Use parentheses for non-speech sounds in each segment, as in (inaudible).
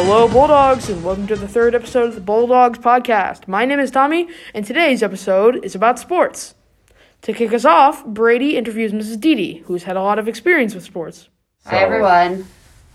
Hello, Bulldogs, and welcome to the third episode of the Bulldogs podcast. My name is Tommy, and today's episode is about sports. To kick us off, Brady interviews Mrs. Didi, who's had a lot of experience with sports. Hi everyone.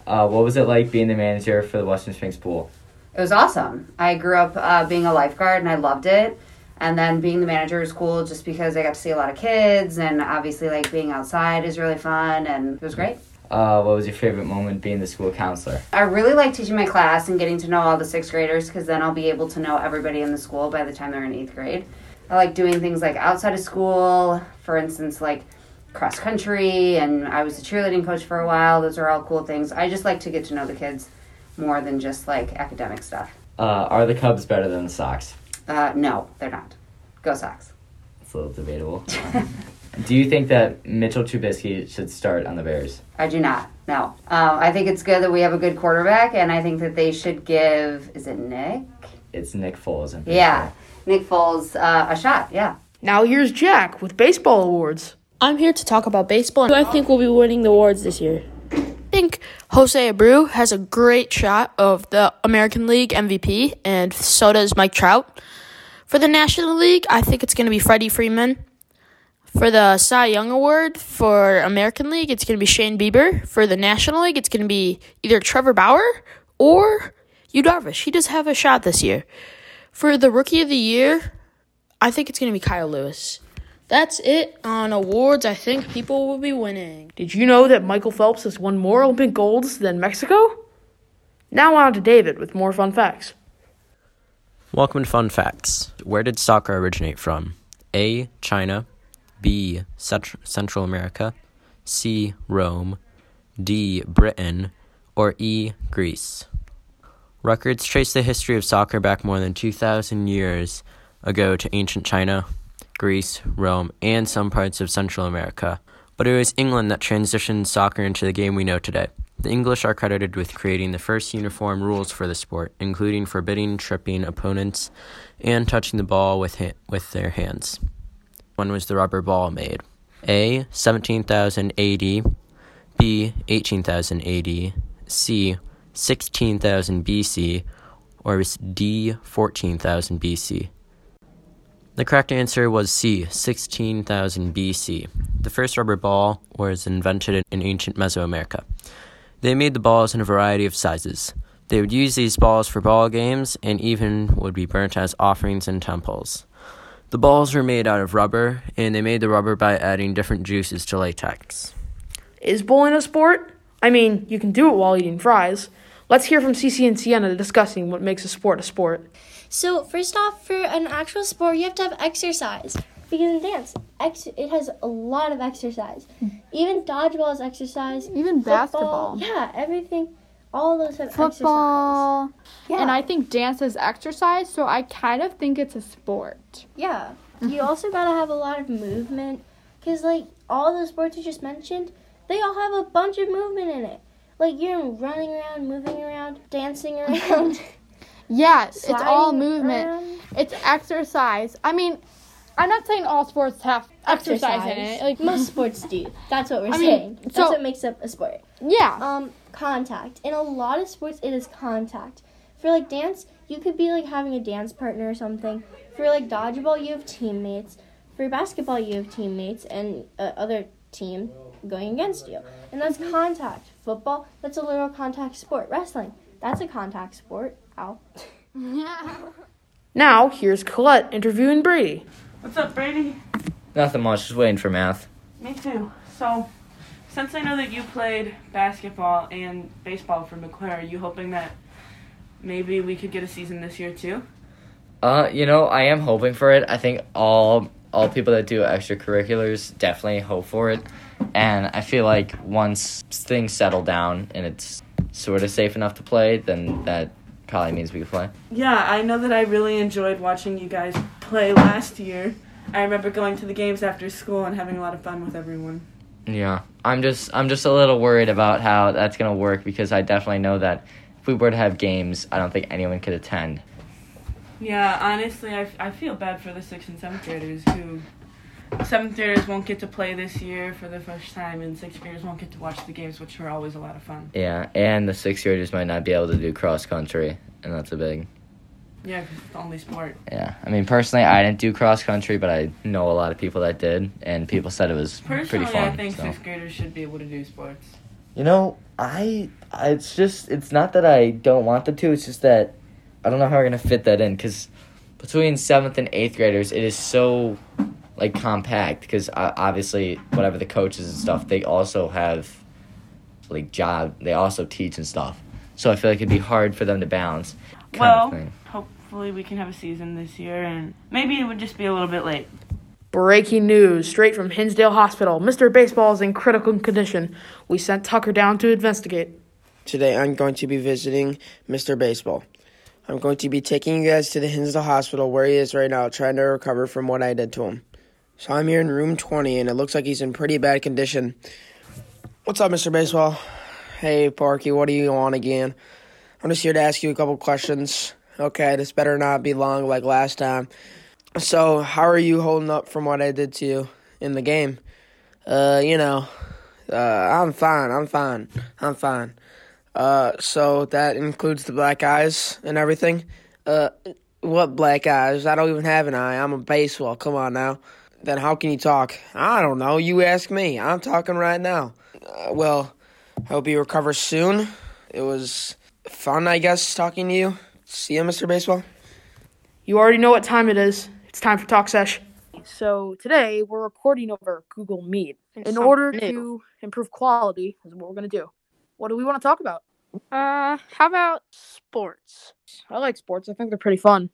Uh, what was it like being the manager for the Western Springs pool? It was awesome. I grew up uh, being a lifeguard and I loved it. And then being the manager was cool just because I got to see a lot of kids and obviously like being outside is really fun and it was great. Uh, what was your favorite moment being the school counselor? I really like teaching my class and getting to know all the sixth graders because then I'll be able to know everybody in the school by the time they're in eighth grade. I like doing things like outside of school, for instance, like cross country, and I was a cheerleading coach for a while. Those are all cool things. I just like to get to know the kids more than just like academic stuff. Uh, are the Cubs better than the Sox? Uh, no, they're not. Go Sox. It's a little debatable. (laughs) Do you think that Mitchell Trubisky should start on the Bears? I do not. No. Um, I think it's good that we have a good quarterback, and I think that they should give. Is it Nick? It's Nick Foles. I'm Yeah, sure. Nick Foles uh, a shot. Yeah. Now here's Jack with baseball awards. I'm here to talk about baseball. Who I think will be winning the awards this year. I think Jose Abreu has a great shot of the American League MVP, and so does Mike Trout. For the National League, I think it's going to be Freddie Freeman. For the Cy Young Award for American League, it's going to be Shane Bieber. For the National League, it's going to be either Trevor Bauer or Yu Darvish. He does have a shot this year. For the Rookie of the Year, I think it's going to be Kyle Lewis. That's it on awards. I think people will be winning. Did you know that Michael Phelps has won more Olympic golds than Mexico? Now on to David with more fun facts. Welcome to Fun Facts. Where did soccer originate from? A. China. B. Cent- Central America. C. Rome. D. Britain. Or E. Greece. Records trace the history of soccer back more than 2,000 years ago to ancient China, Greece, Rome, and some parts of Central America. But it was England that transitioned soccer into the game we know today. The English are credited with creating the first uniform rules for the sport, including forbidding tripping opponents and touching the ball with, ha- with their hands. When was the rubber ball made? A. 17,000 AD, B. 18,000 AD, C. 16,000 BC, or D. 14,000 BC? The correct answer was C, 16,000 BC. The first rubber ball was invented in ancient Mesoamerica. They made the balls in a variety of sizes. They would use these balls for ball games and even would be burnt as offerings in temples. The balls were made out of rubber, and they made the rubber by adding different juices to latex. Is bowling a sport? I mean, you can do it while eating fries. Let's hear from Cece and Sienna discussing what makes a sport a sport. So first off, for an actual sport, you have to have exercise because in dance, ex- it has a lot of exercise. Hmm. Even dodgeball is exercise. Even Football, basketball. Yeah, everything. All those have football. exercise. Yeah. And I think dance is exercise, so I kind of think it's a sport. yeah. You mm-hmm. also gotta have a lot of movement because like all the sports you just mentioned, they all have a bunch of movement in it. Like you're running around, moving around, dancing around. (laughs) Yes, it's all movement. around. It's exercise. I mean, I'm not saying all sports have exercise, in it. Like most (laughs) sports do. That's what we're I mean, saying. That's so- what makes up a sport. yeah. Um, contact. In a lot of sports, it is contact. For like dance, you could be like having a dance partner or something. For like dodgeball, you have teammates. For basketball, you have teammates and uh, other team going against you, and that's contact. Football, that's a little contact sport. Wrestling, that's a contact sport. Ow. (laughs) (laughs) Now here's Colette interviewing Brady. What's up, Brady? Nothing much, just waiting for math. Me too. So, since I know that you played basketball and baseball for McClure, are you hoping that maybe we could get a season this year too? Uh, you know, I am hoping for it. I think all all people that do extracurriculars definitely hope for it. And I feel like once things settle down and it's sort of safe enough to play, then that probably means we can play. Yeah, I know that I really enjoyed watching you guys play last year. I remember going to the games after school and having a lot of fun with everyone. Yeah, I'm just I'm just a little worried about how that's gonna work because I definitely know that if we were to have games, I don't think anyone could attend. Yeah, honestly, I, I feel bad for the sixth and seventh graders who seventh graders won't get to play this year for the first time, and sixth graders won't get to watch the games, which were always a lot of fun. Yeah, and the sixth graders might not be able to do cross country, and that's a big. Yeah, 'cause it's the only sport. Yeah, I mean personally, I didn't do cross country, but I know a lot of people that did, and people said it was Personally, pretty fun. I think so. sixth graders should be able to do sports. You know, I, I it's just it's not that I don't want them to. It's just that I don't know how we're gonna fit that in because between seventh and eighth graders, it is so like compact. Because uh, obviously, whatever the coaches and stuff, they also have like job. They also teach and stuff. So I feel like it'd be hard for them to balance. Kind well, of thing. hopefully we can have a season this year, and maybe it would just be a little bit late. Breaking news straight from Hinsdale Hospital. Mr. Baseball is in critical condition. We sent Tucker down to investigate. Today I'm going to be visiting Mr. Baseball. I'm going to be taking you guys to the Hinsdale Hospital where he is right now, trying to recover from what I did to him. So I'm here in room 20, and it looks like he's in pretty bad condition. What's up, Mr. Baseball? Hey, Parky, what do you want again? I'm just here to ask you a couple questions. Okay, this better not be long like last time. So, how are you holding up from what I did to you in the game? Uh, you know, uh, I'm fine. I'm fine. I'm fine. Uh, so that includes the black eyes and everything. Uh, what black eyes? I don't even have an eye. I'm a baseball. Come on now. Then how can you talk? I don't know. You ask me. I'm talking right now. Uh, well, I hope you recover soon. It was fun, I guess, talking to you. See you, Mr. Baseball. You already know what time it is. It's time for Talk Sesh. So today we're recording over Google Meet. In order new. to improve quality, is what we're gonna do. What do we want to talk about? Uh, how about sports? I like sports. I think they're pretty fun.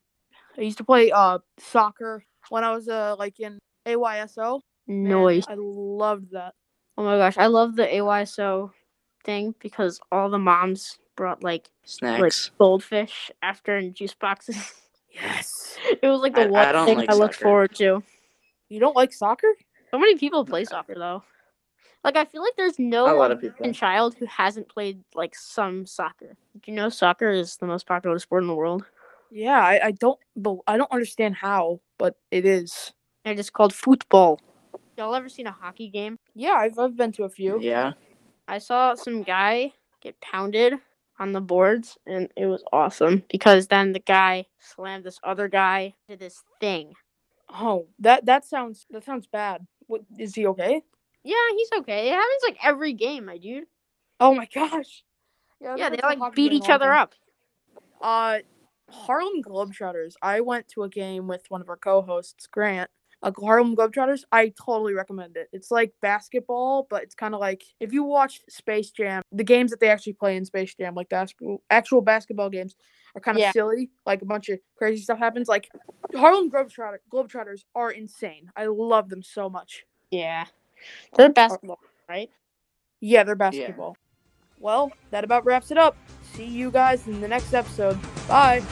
I used to play uh soccer when I was uh like in AYSO. and Noise. I loved that. Oh my gosh, I love the AYSO thing because all the moms brought like snacks, like Snacks. goldfish after in juice boxes. Yes. (laughs) it was like the I- I one don't thing like I look soccer. forward to. You don't like soccer? So many people play soccer though. Like I feel like there's no A lot of people. American child who hasn't played like some soccer. Do you know soccer is the most popular sport in the world? Yeah, I, I don't but I don't understand how, but it is. And it's called football. Y'all ever seen a hockey game? Yeah, I've I've been to a few. Yeah. I saw some guy get pounded on the boards and it was awesome because then the guy slammed this other guy to this thing. Oh, that that sounds that sounds bad. What is he okay? Yeah, he's okay. It happens like every game, my dude. Oh my gosh. Yeah, I've they been to a like beat game in a each other up. Uh, Harlem Globetrotters. I went to a game with one of our co-hosts, Grant. Uh, Harlem Globetrotters. I totally recommend it. It's like basketball, but it's kind of like if you watch Space Jam, the games that they actually play in Space Jam, like basketball, actual basketball games, are kind of Yeah. silly. Like a bunch of crazy stuff happens. Like Harlem Globetrotter, Globetrotters are insane. I love them so much. Yeah. They're basketball, right? Yeah, they're basketball. Well, that about wraps it up. See you guys in the next episode. Bye.